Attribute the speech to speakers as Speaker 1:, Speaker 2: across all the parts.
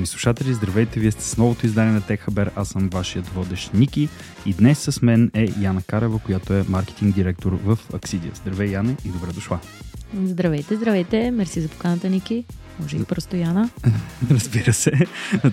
Speaker 1: Уважаеми слушатели, здравейте! Вие сте с новото издание на TechHaber. Аз съм вашият водещ Ники и днес с мен е Яна Карева, която е маркетинг директор в Аксидия. Здравей, Яна, и добре дошла!
Speaker 2: Здравейте, здравейте! Мерси за поканата, Ники. Може и просто Яна.
Speaker 1: разбира се.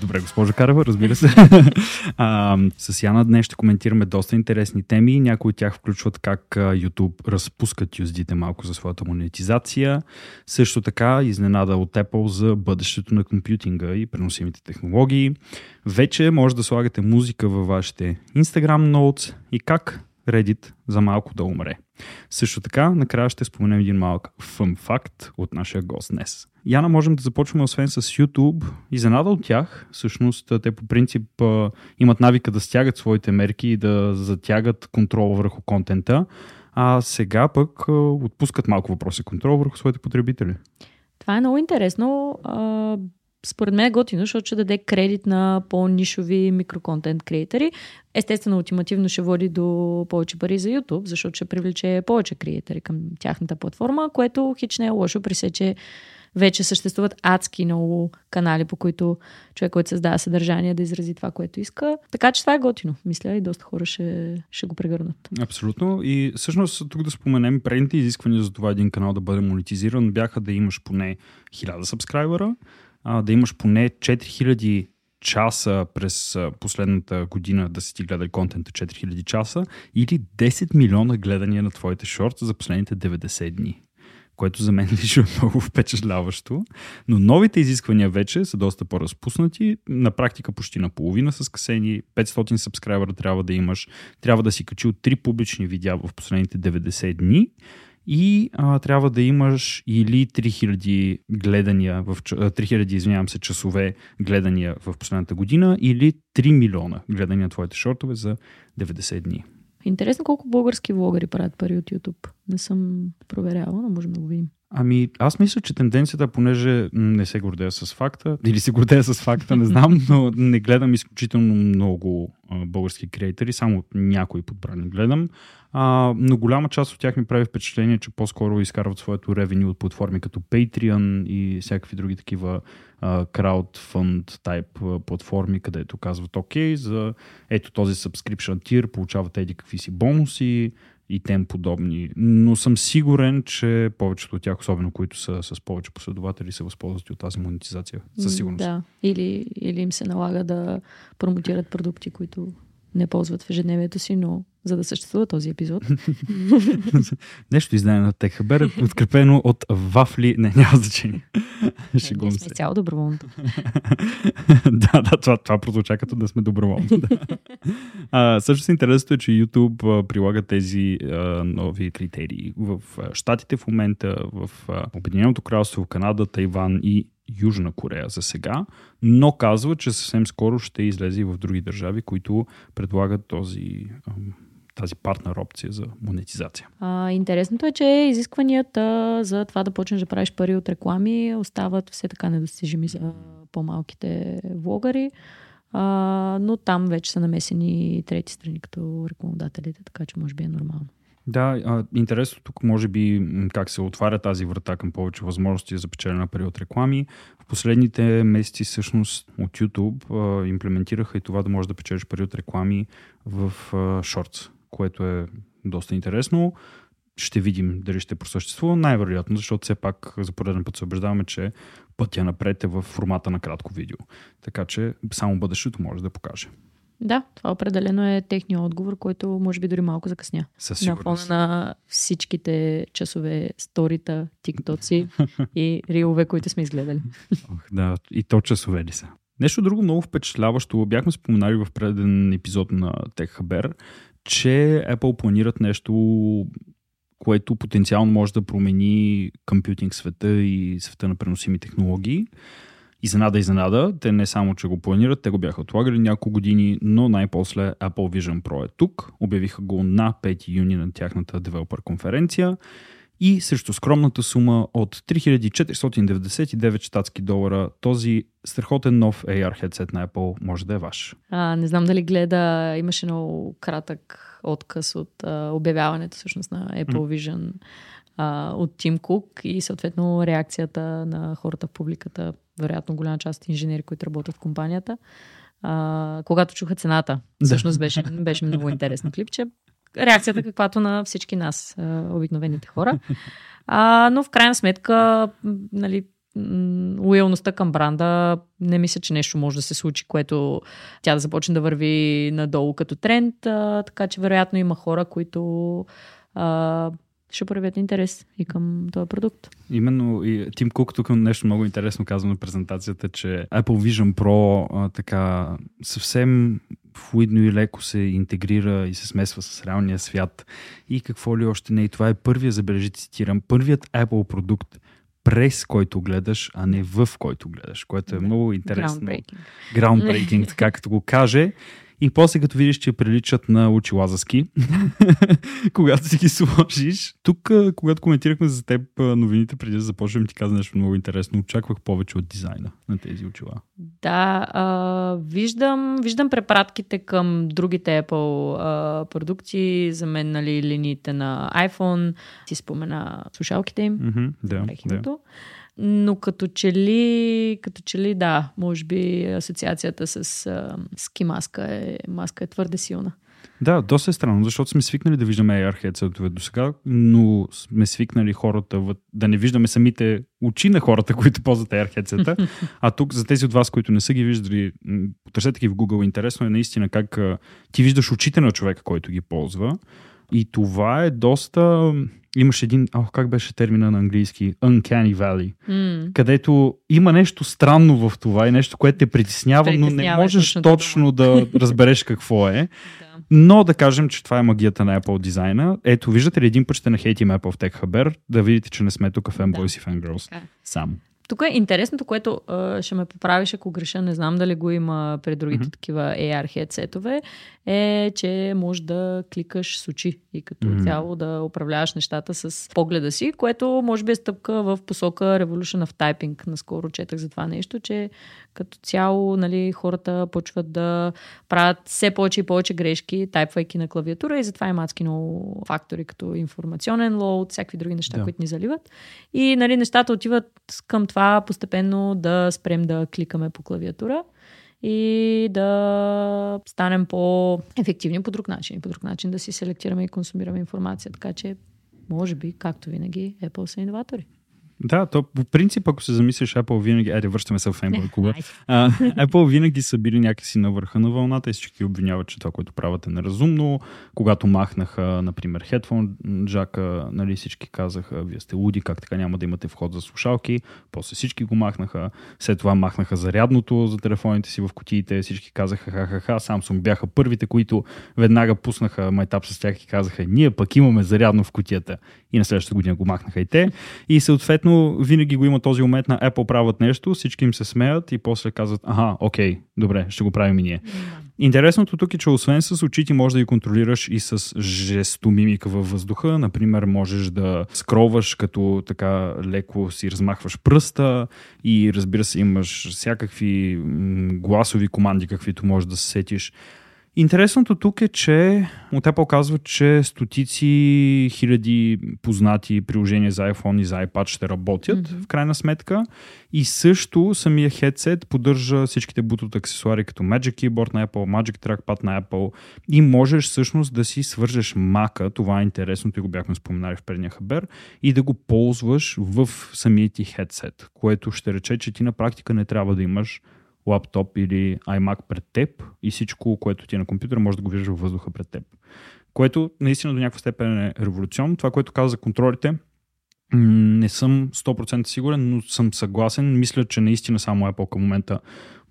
Speaker 1: Добре, госпожа Карева, разбира се. а, с Яна днес ще коментираме доста интересни теми. Някои от тях включват как YouTube разпускат юздите малко за своята монетизация. Също така изненада от Apple за бъдещето на компютинга и преносимите технологии. Вече може да слагате музика във вашите Instagram Notes и как Reddit за малко да умре. Също така, накрая ще споменем един малък фън факт от нашия гост днес. Яна, можем да започваме освен с YouTube. Изненада от тях, всъщност те по принцип имат навика да стягат своите мерки и да затягат контрол върху контента, а сега пък отпускат малко въпроси контрол върху своите потребители.
Speaker 2: Това е много интересно според мен е готино, защото ще даде кредит на по-нишови микроконтент креатори. Естествено, ултимативно ще води до повече пари за YouTube, защото ще привлече повече креатори към тяхната платформа, което хич не е лошо при се, че вече съществуват адски много канали, по които човек, който създава съдържание, да изрази това, което иска. Така че това е готино, мисля, и доста хора ще, ще го прегърнат.
Speaker 1: Абсолютно. И всъщност тук да споменем, предните изисквания за това един канал да бъде монетизиран бяха да имаш поне 1000 сабскрайбера, а, да имаш поне 4000 часа през последната година да си ти гледали контента 4000 часа или 10 милиона гледания на твоите шорти за последните 90 дни което за мен лично е много впечатляващо. Но новите изисквания вече са доста по-разпуснати. На практика почти наполовина са скъсени. 500 сабскрайбера трябва да имаш. Трябва да си качил 3 публични видеа в последните 90 дни и а, трябва да имаш или 3000 гледания, в, 3000, извинявам се, часове гледания в последната година или 3 милиона гледания на твоите шортове за 90 дни.
Speaker 2: Интересно колко български влогъри правят пари от YouTube. Не съм проверявала, но можем да го видим.
Speaker 1: Ами, аз мисля, че тенденцията, понеже не се гордея с факта, или се гордея с факта, не знам, но не гледам изключително много български креатори, само някои подбрани гледам. А, но голяма част от тях ми прави впечатление, че по-скоро изкарват своето ревени от платформи като Patreon и всякакви други такива crowdfund type платформи, където казват, окей, за ето този subscription tier получавате еди какви си бонуси, и тем подобни. Но съм сигурен, че повечето от тях, особено които са с повече последователи, се възползват от тази монетизация. Със сигурност.
Speaker 2: Да. Или, или им се налага да промотират продукти, които не ползват в ежедневието си, но за да съществува този епизод.
Speaker 1: Нещо издание на Техабер е подкрепено от вафли. Не, няма значение.
Speaker 2: Шегувам се. Цяло доброволно.
Speaker 1: да, да, това, това прозвуча като да сме доброволни. а, също интересното е, че YouTube прилага тези а, нови критерии в Штатите в момента, в Обединеното кралство, Канада, Тайван и Южна Корея за сега, но казва, че съвсем скоро ще излезе и в други държави, които предлагат този тази партнер опция за монетизация.
Speaker 2: А, интересното е, че изискванията за това да почнеш да правиш пари от реклами остават все така недостижими за по-малките влогари, а, но там вече са намесени трети страни като рекламодателите, така че може би е нормално.
Speaker 1: Да, интересно тук може би как се отваря тази врата към повече възможности за печелене на пари от реклами. В последните месеци всъщност от YouTube а, имплементираха и това да можеш да печелиш пари от реклами в а, Shorts, което е доста интересно. Ще видим дали ще просъществува. Най-вероятно, защото все пак за пореден път се убеждаваме, че пътя напред е в формата на кратко видео. Така че само бъдещето може да покаже.
Speaker 2: Да, това определено е техният отговор, който може би дори малко закъсня.
Speaker 1: Със на
Speaker 2: фона на всичките часове сторита, тиктоци и рилове, които сме изгледали.
Speaker 1: Ох, да, и то часове ли са. Нещо друго много впечатляващо, бяхме споменали в преден епизод на TechHaber, че Apple планират нещо, което потенциално може да промени компютинг света и света на преносими технологии. Изненада, изненада, те не само, че го планират, те го бяха отлагали няколко години, но най-после Apple Vision Pro е тук. Обявиха го на 5 юни на тяхната девелопер конференция и срещу скромната сума от 3499 щатски долара този страхотен нов AR headset на Apple може да е ваш.
Speaker 2: А, не знам дали гледа, имаше много кратък отказ от а, обявяването всъщност на Apple Vision а, от Тим Кук и съответно реакцията на хората в публиката, вероятно голяма част инженери, които работят в компанията. А, когато чуха цената, всъщност беше, беше много интересно клипче. Реакцията каквато на всички нас, обикновените хора. А, но в крайна сметка, нали, лоялността към бранда, не мисля, че нещо може да се случи, което тя да започне да върви надолу като тренд, а, така че вероятно има хора, които а, ще проявят интерес и към този продукт.
Speaker 1: Именно и Тим Кук тук нещо много интересно казва на презентацията, че Apple Vision Pro а, така съвсем флуидно и леко се интегрира и се смесва с реалния свят и какво ли още не. И това е първия, забележи, цитирам, първият Apple продукт, през който гледаш, а не в който гледаш, което е много интересно.
Speaker 2: Groundbreaking.
Speaker 1: Groundbreaking, така като го каже. И после като видиш, че приличат на очила за ски, когато си ги сложиш. Тук, когато коментирахме за теб новините, преди да започнем, ти каза нещо много интересно. Очаквах повече от дизайна на тези очила.
Speaker 2: Да, а, виждам, виждам препратките към другите Apple а, продукти. За мен, нали, линиите на iPhone. Ти спомена слушалките им.
Speaker 1: Mm-hmm, да, да.
Speaker 2: Но като че ли, като че ли да, може би асоциацията с а, ски маска е, маска е твърде силна.
Speaker 1: Да, доста е странно, защото сме свикнали да виждаме AR headset до сега, но сме свикнали хората да не виждаме самите очи на хората, които ползват AR headset А тук за тези от вас, които не са ги виждали, потърсете ги в Google. Интересно е наистина как ти виждаш очите на човека, който ги ползва. И това е доста имаше един, ох, как беше термина на английски? Uncanny Valley.
Speaker 2: Mm.
Speaker 1: Където има нещо странно в това и нещо, което те притеснява, притеснява но не можеш точно, точно да разбереш какво е. да. Но да кажем, че това е магията на Apple дизайна. Ето, виждате ли един път ще нахейтим Apple в Tech Haber, да видите, че не сме тук fanboys да. и fangirls. Okay. Само.
Speaker 2: Тук е интересното, което а, ще ме поправиш, ако греша, не знам дали го има при другите mm-hmm. такива AR хедсетове, е, че може да кликаш с очи и като mm-hmm. цяло да управляваш нещата с погледа си, което може би е стъпка в посока Revolution of Typing. Наскоро четах за това нещо, че като цяло нали, хората почват да правят все повече и повече грешки, тайпвайки на клавиатура и затова има адски много фактори, като информационен лоуд, всякакви други неща, да. които ни заливат. И нали, нещата отиват към това постепенно да спрем да кликаме по клавиатура и да станем по-ефективни по друг начин. По друг начин да си селектираме и консумираме информация. Така че, може би, както винаги, Apple са иноватори.
Speaker 1: Да, то по принцип, ако се замислиш, Apple винаги, айде връщаме се в Fanboy клуба, uh, Apple винаги са били някакси на върха на вълната и всички обвиняват, че това, което правят е неразумно. Когато махнаха, например, headphone джака, нали, всички казаха, вие сте луди, как така няма да имате вход за слушалки. После всички го махнаха. След това махнаха зарядното за телефоните си в кутиите. Всички казаха, ха-ха-ха, Samsung бяха първите, които веднага пуснаха майтап с тях и казаха, ние пък имаме зарядно в кутията. И на следващата година го махнаха и те. И съответно съответно винаги го има този момент на Apple правят нещо, всички им се смеят и после казват, аха, окей, добре, ще го правим и ние. Интересното тук е, че освен с очите може да ги контролираш и с жестомимика във въздуха. Например, можеш да скроваш като така леко си размахваш пръста и разбира се имаш всякакви гласови команди, каквито можеш да се сетиш. Интересното тук е, че от Apple казва, че стотици хиляди познати приложения за iPhone и за iPad ще работят mm-hmm. в крайна сметка. И също самия хедсет поддържа всичките Bluetooth аксесуари като Magic Keyboard на Apple, Magic Trackpad на Apple и можеш всъщност да си свържеш мака, това е интересното и го бяхме споменали в предния хабер, и да го ползваш в самия ти хедсет, което ще рече, че ти на практика не трябва да имаш лаптоп или iMac пред теб и всичко, което ти е на компютъра, може да го виждаш във въздуха пред теб. Което наистина до някаква степен е революционно. Това, което каза за контролите, не съм 100% сигурен, но съм съгласен. Мисля, че наистина само Apple към момента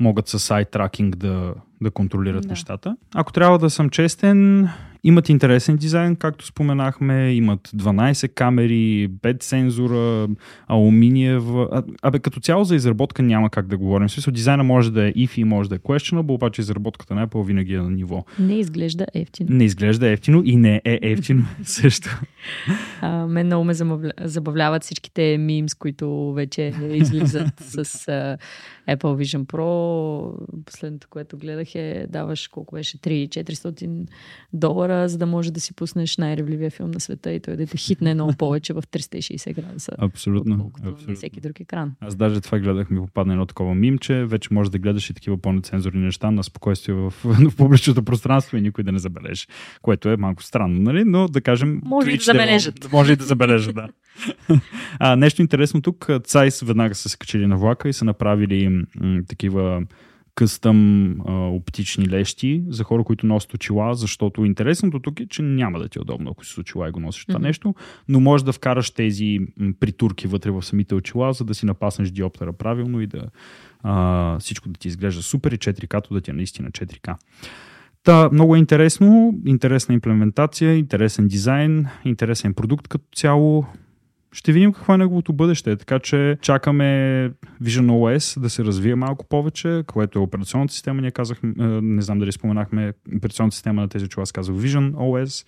Speaker 1: могат с сайт тракинг да, да контролират да. нещата. Ако трябва да съм честен, имат интересен дизайн, както споменахме, имат 12 камери, 5 сензора, алуминиева. Абе, като цяло за изработка няма как да говорим. В смисъл, дизайна може да е if и може да е questionable, обаче изработката на Apple винаги е на ниво.
Speaker 2: Не изглежда ефтино.
Speaker 1: Не изглежда ефтино и не е ефтино също.
Speaker 2: А, мен много ме забавляват всичките мимс, които вече излизат с Apple Vision Pro. Последното, което гледах е даваш колко беше 3-400 долара, за да може да си пуснеш най-ревливия филм на света и той да те хитне много повече в 360 градуса.
Speaker 1: Абсолютно.
Speaker 2: абсолютно. на всеки друг екран.
Speaker 1: Аз даже това гледах, ми попадна едно такова мимче. Вече може да гледаш и такива по-нецензурни неща на спокойствие в, в публичното пространство и никой да не забележи. Което е малко странно, нали? Но да кажем.
Speaker 2: Може и да забележат.
Speaker 1: Може и да забележат, да. а, нещо интересно тук. Цайс веднага са се качили на влака и са направили м- такива къстъм а, оптични лещи за хора, които носят очила, защото интересното тук е, че няма да ти е удобно, ако си с очила и го носиш mm-hmm. това нещо, но можеш да вкараш тези притурки вътре в самите очила, за да си напаснеш диоптера правилно и да а, всичко да ти изглежда супер и 4К да ти е наистина 4К. Та, много е интересно, интересна имплементация, интересен дизайн, интересен продукт като цяло. Ще видим какво е неговото бъдеще, така че чакаме Vision OS да се развие малко повече, което е операционната система. Ние казахме, не знам дали споменахме, операционната система на тези чува, аз казах Vision OS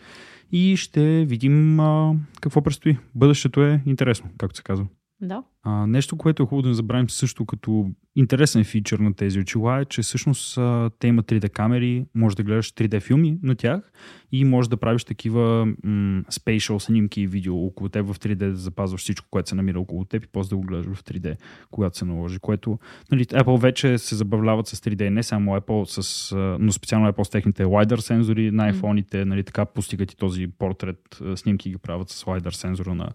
Speaker 1: и ще видим а, какво предстои. Бъдещето е интересно, както се казва.
Speaker 2: Да.
Speaker 1: А, нещо, което е хубаво да не забравим също като интересен фичър на тези очила е, че всъщност а, те имат 3D камери, може да гледаш 3D филми на тях и може да правиш такива м- spatial снимки и видео около теб в 3D, да запазваш всичко, което се намира около теб и после да го гледаш в 3D, когато се наложи. Което нали, Apple вече се забавляват с 3D, не само Apple, с, но специално Apple с техните LiDAR сензори на iPhone-ите, нали, така постигат и този портрет, снимки ги правят с LiDAR сензора на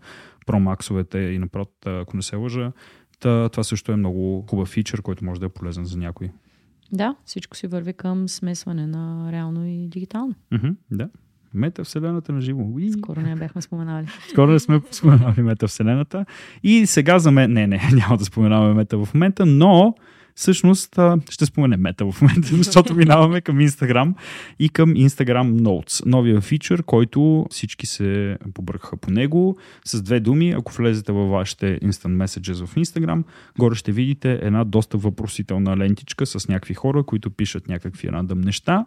Speaker 1: Pro Max-овете и напрот, ако не се лъжа. Та, това също е много хубав фичър, който може да е полезен за някой.
Speaker 2: Да, всичко си върви към смесване на реално и дигитално.
Speaker 1: Mm-hmm, да. Метавселената на живо. Уи.
Speaker 2: Скоро не бяхме споменали.
Speaker 1: Скоро не сме споменали метавселената. И сега за мен... Не, не, няма да споменаваме мета в момента, но всъщност ще споменем мета в момента, защото минаваме към Instagram и към Instagram Notes. Новия фичър, който всички се побъркаха по него. С две думи, ако влезете във вашите Instant Messages в Instagram, горе ще видите една доста въпросителна лентичка с някакви хора, които пишат някакви рандъм неща.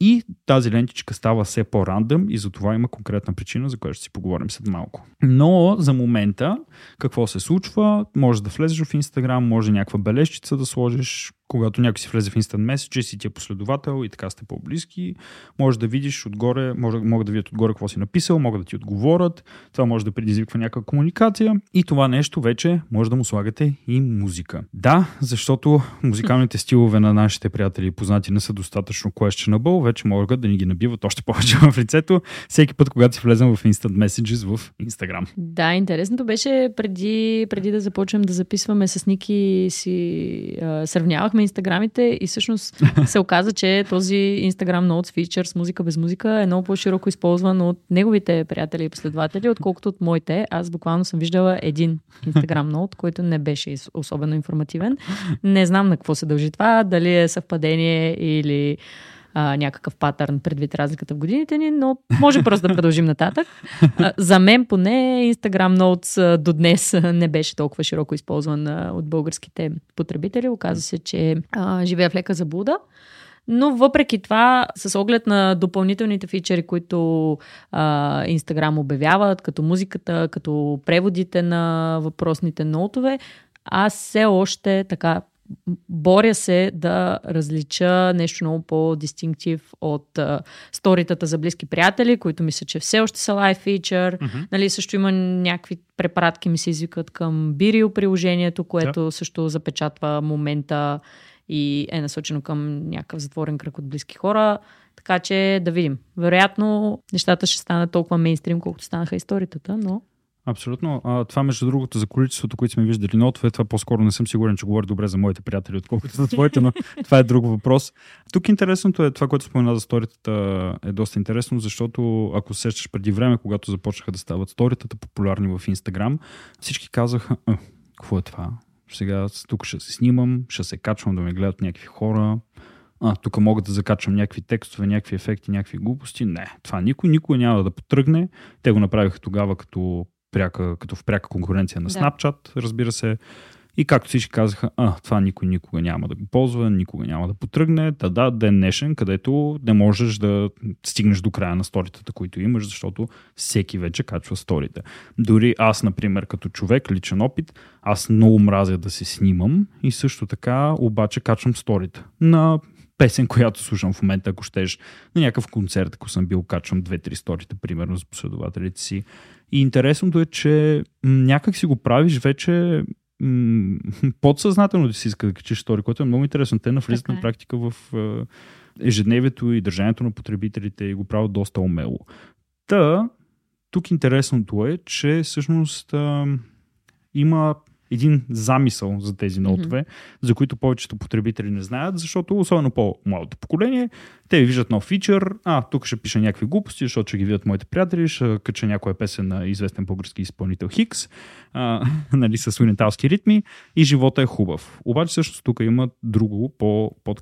Speaker 1: И тази лентичка става все по-рандъм и за това има конкретна причина, за която ще си поговорим след малко. Но за момента какво се случва? Може да влезеш в Instagram, може някаква бележчица да сложиш, когато някой си влезе в Instant Message, си ти е последовател и така сте по-близки, може да видиш отгоре, може, могат да видят отгоре какво си написал, могат да ти отговорят, това може да предизвиква някаква комуникация и това нещо вече може да му слагате и музика. Да, защото музикалните стилове на нашите приятели и познати не са достатъчно questionable, вече могат да ни ги набиват още повече в лицето всеки път, когато си влезем в Instant Messages в Instagram.
Speaker 2: Да, интересното беше преди, преди да започнем да записваме с Ники си а, сравнявахме инстаграмите и всъщност се оказа, че този Instagram Notes фичър с музика без музика е много по-широко използван от неговите приятели и последователи, отколкото от моите. Аз буквално съм виждала един Instagram Note, който не беше особено информативен. Не знам на какво се дължи това, дали е съвпадение или а, някакъв патърн предвид разликата в годините ни, но може просто да продължим нататък. А, за мен поне Instagram Notes до днес не беше толкова широко използван а, от българските потребители. Оказва се, че а, живея в лека заблуда. Но въпреки това, с оглед на допълнителните фичери, които а, Instagram обявяват, като музиката, като преводите на въпросните ноутове, аз все още така боря се да различа нещо много по-дистинктив от uh, сторитата за близки приятели, които мисля, че все още са лайф фичър. Mm-hmm. Нали, също има някакви препаратки ми се извикат към Бирио приложението, което yeah. също запечатва момента и е насочено към някакъв затворен кръг от близки хора. Така че да видим. Вероятно нещата ще станат толкова мейнстрим, колкото станаха историята, но
Speaker 1: Абсолютно. А, това, между другото, за количеството, които сме виждали нотове, това по-скоро не съм сигурен, че говори добре за моите приятели, отколкото за твоите, но това е друг въпрос. Тук интересното е това, което спомена за сторитата е доста интересно, защото ако сещаш преди време, когато започнаха да стават сторитата популярни в Инстаграм, всички казаха, какво е това? Сега тук ще се снимам, ще се качвам да ме гледат някакви хора, а, тук мога да закачам някакви текстове, някакви ефекти, някакви глупости. Не, това никой, никой няма да потръгне. Те го направиха тогава като пряка, като в пряка конкуренция на Snapchat, разбира се. И както всички казаха, а, това никой никога няма да го ползва, никога няма да потръгне. Та да, ден днешен, където не можеш да стигнеш до края на сторитата, които имаш, защото всеки вече качва сторите. Дори аз, например, като човек, личен опит, аз много мразя да се снимам и също така обаче качвам сторите на песен, която слушам в момента, ако щеш, на някакъв концерт, ако съм бил, качвам две-три сторите, примерно, с последователите си. И интересното е, че някак си го правиш вече м- подсъзнателно да си иска да качиш стори, което е много интересно. Те навлизат на е. практика в ежедневието и държанието на потребителите и го правят доста умело. Та, тук интересното е, че всъщност а, има един замисъл за тези ноутове, mm-hmm. за които повечето потребители не знаят, защото особено по-младото поколение, те виждат нов фичър, а, тук ще пиша някакви глупости, защото ще ги видят моите приятели, ще кача някоя песен на известен български изпълнител Хикс, а, нали, с ориенталски ритми и живота е хубав. Обаче всъщност тук има друго, по, по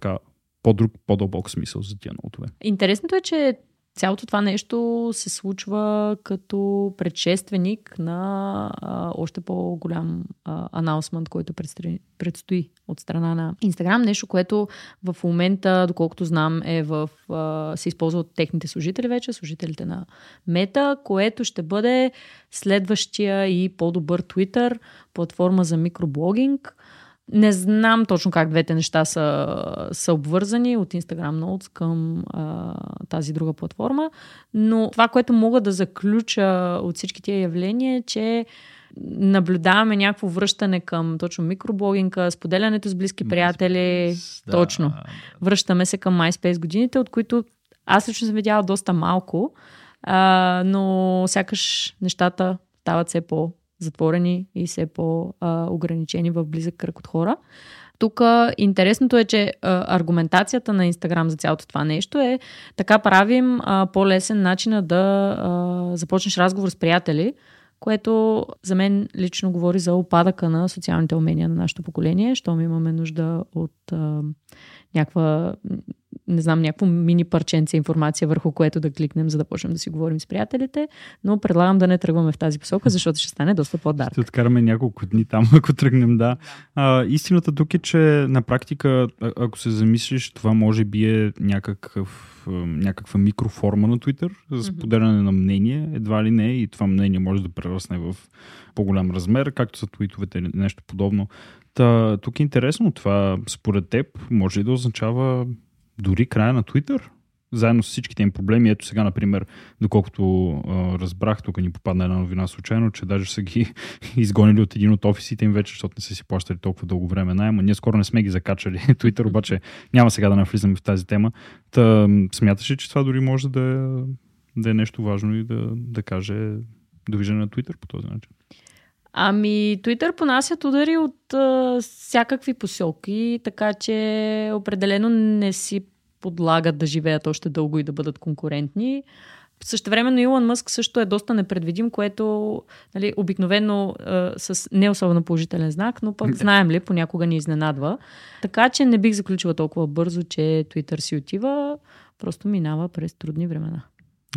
Speaker 1: по-друг, по-дълбок смисъл за тия ноутове.
Speaker 2: Интересното е, че цялото това нещо се случва като предшественик на а, още по-голям анаусмент, който предстои, предстои от страна на Инстаграм. Нещо, което в момента, доколкото знам, е в, а, се използва от техните служители вече, служителите на Мета, което ще бъде следващия и по-добър Twitter, платформа за микроблогинг не знам точно как двете неща са, са обвързани от Instagram Notes към а, тази друга платформа, но това, което мога да заключа от всички тия явления е, че наблюдаваме някакво връщане към точно микроблогинга, споделянето с близки приятели. Да. Точно. Връщаме се към MySpace годините, от които аз лично съм видяла доста малко, а, но сякаш нещата стават все по затворени и все по-ограничени в близък кръг от хора. Тук интересното е, че аргументацията на Инстаграм за цялото това нещо е така правим по-лесен начин да започнеш разговор с приятели, което за мен лично говори за опадъка на социалните умения на нашето поколение, щом имаме нужда от а, някаква не знам, някакво мини парченце информация, върху което да кликнем, за да почнем да си говорим с приятелите, но предлагам да не тръгваме в тази посока, защото ще стане доста по-дарк.
Speaker 1: Ще откараме няколко дни там, ако тръгнем, да. А, истината тук е, че на практика, ако се замислиш, това може би е някакъв, някаква микроформа на Twitter за споделяне на мнение, едва ли не, и това мнение може да прерасне в по-голям размер, както са твитовете, нещо подобно. Та, тук е интересно това, според теб, може ли да означава дори края на Twitter, заедно с всичките им проблеми. Ето сега, например, доколкото а, разбрах, тук ни попадна една новина случайно, че даже са ги изгонили от един от офисите им вече, защото не са си плащали толкова дълго време найема. Ние скоро не сме ги закачали. Twitter обаче няма сега да навлизаме в тази тема. Та, смяташ ли, че това дори може да е, да е нещо важно и да, да каже довиждане на Twitter по този начин?
Speaker 2: Ами, Twitter понасят удари от а, всякакви посоки, така че определено не си подлагат да живеят още дълго и да бъдат конкурентни. Също времено Илон Мъск също е доста непредвидим, което нали, обикновено а, с не особено положителен знак, но пък знаем ли, понякога ни изненадва. Така че не бих заключила толкова бързо, че Twitter си отива, просто минава през трудни времена.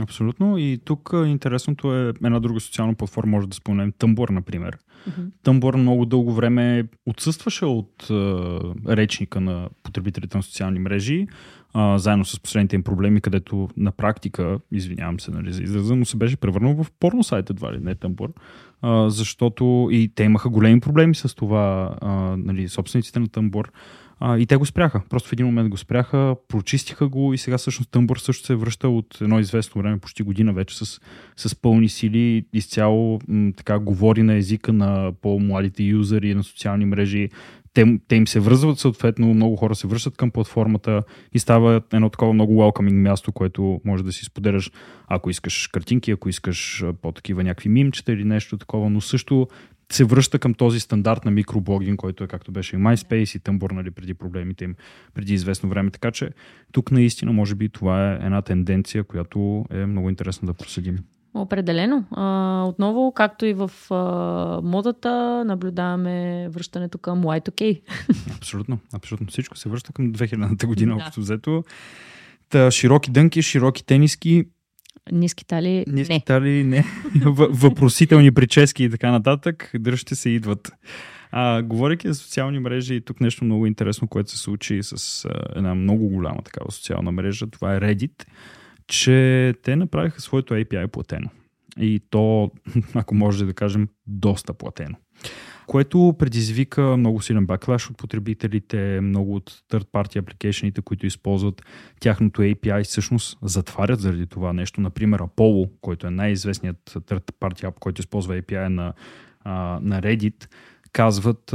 Speaker 1: Абсолютно. И тук интересното е една друга социална платформа, може да споменем Тъмбор, например. Mm-hmm. Тъмбор много дълго време отсъстваше от а, речника на потребителите на социални мрежи, а, заедно с последните им проблеми, където на практика, извинявам се нали, за израза, но се беше превърнал в порно сайт едва ли не Тъмбор, а, защото и те имаха големи проблеми с това, а, нали, собствениците на Тъмбор а, и те го спряха. Просто в един момент го спряха, прочистиха го и сега всъщност Тъмбър също се връща от едно известно време, почти година вече с, с пълни сили, изцяло м, така говори на езика на по-младите юзери на социални мрежи. Те, те им се връзват съответно, много хора се връщат към платформата и става едно такова много welcoming място, което може да си споделяш, ако искаш картинки, ако искаш по-такива някакви мимчета или нещо такова, но също се връща към този стандарт на микроблогинг, който е както беше и MySpace и Tumblr нали, преди проблемите им, преди известно време. Така че тук наистина може би това е една тенденция, която е много интересно да проследим.
Speaker 2: Определено. А, отново, както и в а, модата, наблюдаваме връщането към Y2K.
Speaker 1: Абсолютно, абсолютно. Всичко се връща към 2000-та година, да. общо взето. Та, широки дънки, широки тениски,
Speaker 2: Ниски тали
Speaker 1: Ниски не. тали не. Въпросителни прически и така нататък. Дръжте се идват. А, говоряки за социални мрежи, тук нещо много интересно, което се случи с а, една много голяма такава социална мрежа, това е Reddit, че те направиха своето API платено. И то, ако може да кажем, доста платено което предизвика много силен баклаш от потребителите, много от third-party application които използват тяхното API, всъщност затварят заради това нещо. Например, Apollo, който е най-известният third-party app, който използва API на, на Reddit, казват,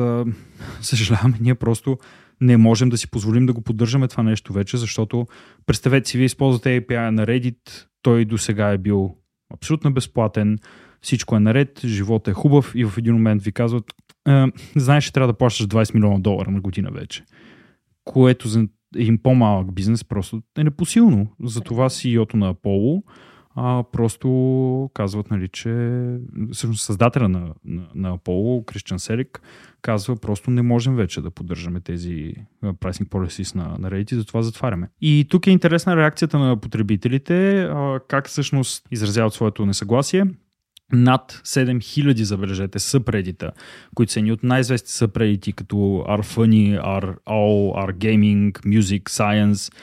Speaker 1: съжаляваме, ние просто не можем да си позволим да го поддържаме това нещо вече, защото представете си, вие използвате API на Reddit, той до сега е бил абсолютно безплатен, всичко е наред, живот е хубав и в един момент ви казват, е, знаеш, че трябва да плащаш 20 милиона долара на година вече. Което за един по-малък бизнес просто е непосилно. Затова CEO-то на Apollo а, просто казват, нали, че всъщност създателя на, на, на Apollo, Кристиан Серик, казва просто не можем вече да поддържаме тези pricing policies на, на Reddit, затова затваряме. И тук е интересна реакцията на потребителите, а, как всъщност изразяват своето несъгласие над 7000, забележете, съпредита, които са ни от най-известни съпредити, като R Funny, R All, R Gaming, Music, Science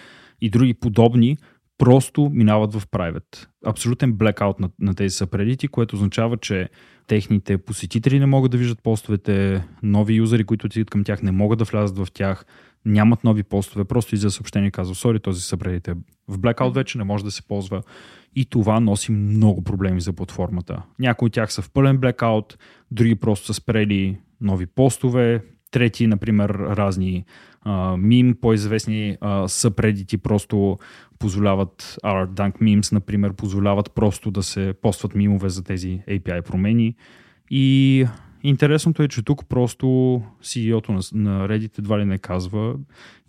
Speaker 1: и други подобни, просто минават в private. Абсолютен блекаут на, на тези съпредити, което означава, че техните посетители не могат да виждат постовете, нови юзери, които отидат към тях, не могат да влязат в тях, нямат нови постове, просто излиза съобщение и казва, сори, този събредите в Blackout вече не може да се ползва и това носи много проблеми за платформата. Някои от тях са в пълен Blackout, други просто са спрели нови постове, трети, например, разни а, мим, по-известни а, съпредити просто позволяват, R Dunk Memes, например, позволяват просто да се постват мимове за тези API промени. И Интересното е, че тук просто CEO-то на, на Reddit едва ли не казва,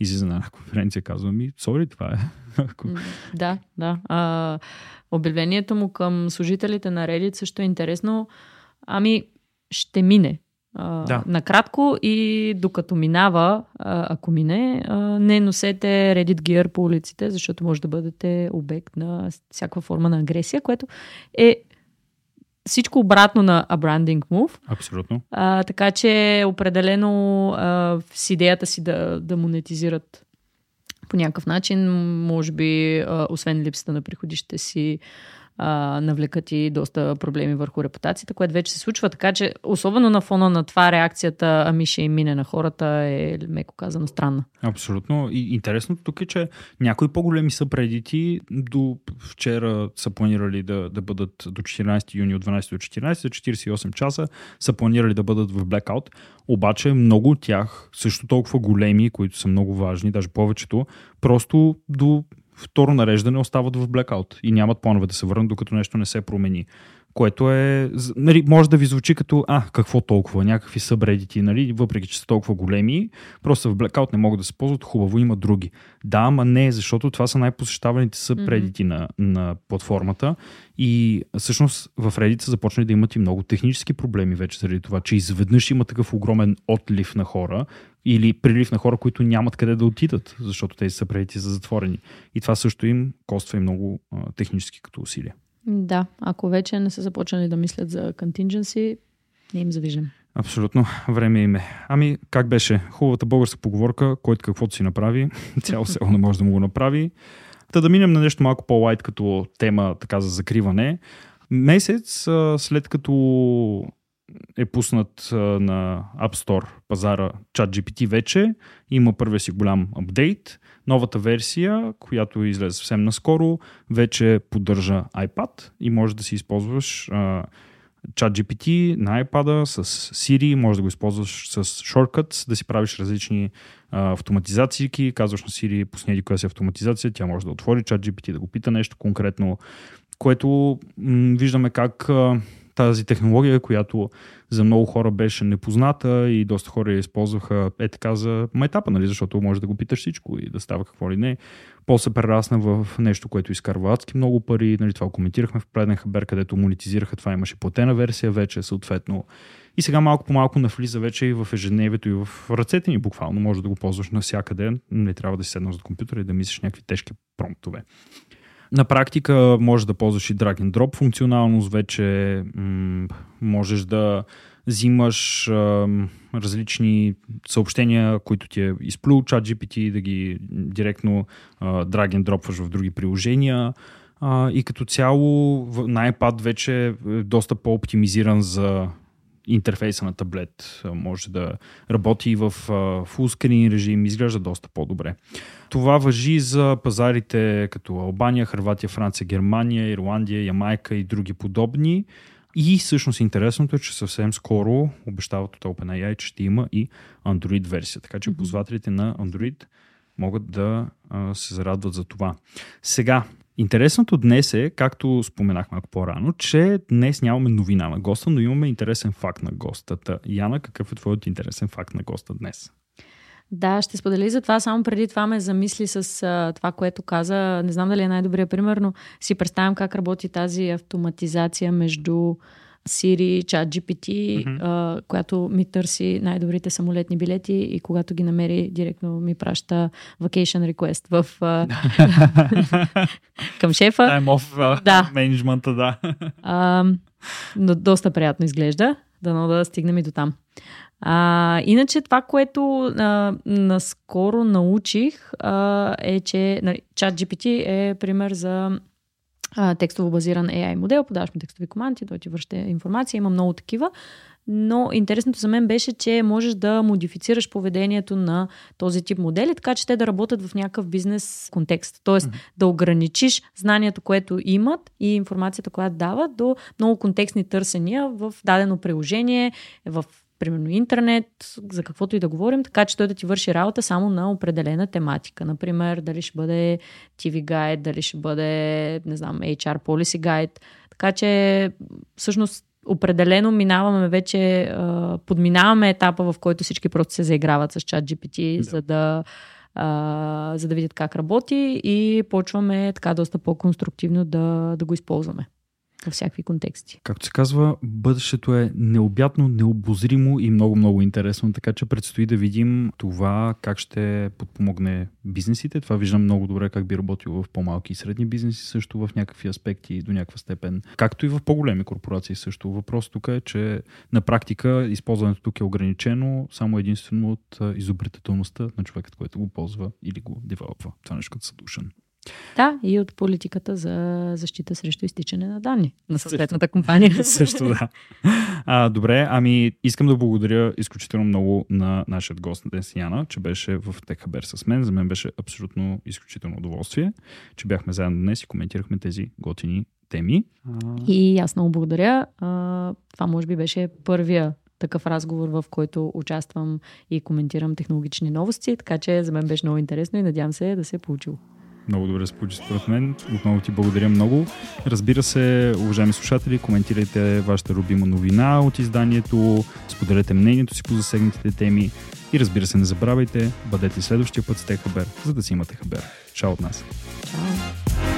Speaker 1: излиза на конференция, казва ми, сори, това е.
Speaker 2: да, да. А, обявлението му към служителите на Reddit също е интересно. Ами, ще мине. А, да. Накратко и докато минава, а, ако мине, а, не носете Reddit Gear по улиците, защото може да бъдете обект на всякаква форма на агресия, което е всичко обратно на a branding move.
Speaker 1: Абсолютно.
Speaker 2: А, така че определено а, с идеята си да, да монетизират по някакъв начин, може би, а, освен липсата на приходище си, а, навлекат и доста проблеми върху репутацията, което вече се случва. Така че, особено на фона на това, реакцията ами ще им мине на хората е, меко казано, странна.
Speaker 1: Абсолютно. И интересното тук е, че някои по-големи съпредити до вчера са планирали да, да бъдат до 14 юни от 12 до 14, 48 часа са планирали да бъдат в Blackout. Обаче много от тях, също толкова големи, които са много важни, даже повечето, просто до второ нареждане остават в блекаут и нямат планове да се върнат, докато нещо не се промени. Което е, нали, може да ви звучи като, а, какво толкова, някакви събредити, нали, въпреки че са толкова големи, просто в блекаут не могат да се ползват, хубаво има други. Да, ама не, защото това са най-посещаваните събредити mm-hmm. на, на платформата и всъщност в Reddit са започнали да имат и много технически проблеми вече заради това, че изведнъж има такъв огромен отлив на хора, или прилив на хора, които нямат къде да отидат, защото тези са предите за затворени. И това също им коства и много а, технически като усилия.
Speaker 2: Да, ако вече не са започнали да мислят за contingency, не им завиждам.
Speaker 1: Абсолютно, време им е. Ами, как беше? Хубавата българска поговорка, който каквото си направи, цяло село не може да му го направи. Та да минем на нещо малко по-лайт като тема така за закриване. Месец след като е пуснат на App Store пазара ChatGPT вече. Има първия си голям апдейт. Новата версия, която излезе съвсем наскоро, вече поддържа iPad и може да си използваш а, ChatGPT на iPad с Siri, може да го използваш с Shortcuts, да си правиш различни автоматизации. Казваш на Siri, пусни коя си автоматизация, тя може да отвори ChatGPT, да го пита нещо конкретно, което м- виждаме как а, тази технология, която за много хора беше непозната и доста хора я използваха е така за майтапа, нали? защото може да го питаш всичко и да става какво ли не. После прерасна в нещо, което изкарва адски много пари. Нали? Това коментирахме в преден хабер, където монетизираха това. Имаше платена версия вече, съответно. И сега малко по малко навлиза вече и в ежедневието и в ръцете ни буквално. Може да го ползваш навсякъде. Не трябва да си седнеш за компютъра и да мислиш някакви тежки промптове. На практика може да ползваш и drag and drop функционалност, вече м- можеш да взимаш а, различни съобщения, които ти е изплул чат GPT, да ги директно драг и дропваш в други приложения. А, и като цяло на iPad вече е доста по-оптимизиран за интерфейса на таблет. Може да работи в фулскрин режим, изглежда доста по-добре. Това въжи за пазарите като Албания, Хрватия, Франция, Германия, Ирландия, Ямайка и други подобни. И всъщност интересното е, че съвсем скоро обещават от OpenAI, че ще има и Android версия. Така че ползвателите на Android могат да а, се зарадват за това. Сега, Интересното днес е, както споменах малко по-рано, че днес нямаме новина на госта, но имаме интересен факт на гостата. Яна, какъв е твоят интересен факт на госта днес?
Speaker 2: Да, ще сподели за това. Само преди това ме замисли с а, това, което каза. Не знам дали е най-добрият пример, но си представям как работи тази автоматизация между Siri, ChatGPT, mm-hmm. а, която ми търси най-добрите самолетни билети и когато ги намери, директно ми праща vacation request в, а, към шефа.
Speaker 1: Time off да. менеджмента, да.
Speaker 2: а, но доста приятно изглежда. Дано да стигнем и до там. А, иначе това, което а, наскоро научих а, е, че нали, ChatGPT е пример за текстово базиран AI модел, подаваш ми текстови команди, той ти връща информация, има много такива. Но интересното за мен беше, че можеш да модифицираш поведението на този тип модели, така че те да работят в някакъв бизнес контекст. Тоест mm-hmm. да ограничиш знанието, което имат и информацията, която дават до много контекстни търсения в дадено приложение, в примерно интернет, за каквото и да говорим, така че той да ти върши работа само на определена тематика. Например, дали ще бъде TV Guide, дали ще бъде, не знам, HR Policy Guide. Така че, всъщност, определено минаваме вече, подминаваме етапа, в който всички просто се заиграват с чат GPT, да. за да за да видят как работи и почваме така доста по-конструктивно да, да го използваме във всякакви контексти.
Speaker 1: Както се казва, бъдещето е необятно, необозримо и много-много интересно, така че предстои да видим това как ще подпомогне бизнесите. Това виждам много добре как би работило в по-малки и средни бизнеси също в някакви аспекти до някаква степен, както и в по-големи корпорации също. Въпрос тук е, че на практика използването тук е ограничено само единствено от изобретателността на човекът, който го ползва или го девелопва. Това нещо като съдушен.
Speaker 2: Да, и от политиката за защита срещу изтичане на данни на съответната компания.
Speaker 1: Също да. А, добре, ами искам да благодаря изключително много на нашия гост днес Яна, че беше в Техабер с мен. За мен беше абсолютно изключително удоволствие, че бяхме заедно днес и коментирахме тези готини теми.
Speaker 2: И аз много благодаря. Това може би беше първия такъв разговор, в който участвам и коментирам технологични новости, така че за мен беше много интересно и надявам се да се е получило.
Speaker 1: Много добре се получи според мен. Отново ти благодаря много. Разбира се, уважаеми слушатели, коментирайте вашата любима новина от изданието, споделете мнението си по засегнатите теми и разбира се, не забравяйте, бъдете следващия път с Техабер, за да си имате хабер. Чао от нас!
Speaker 2: Чао!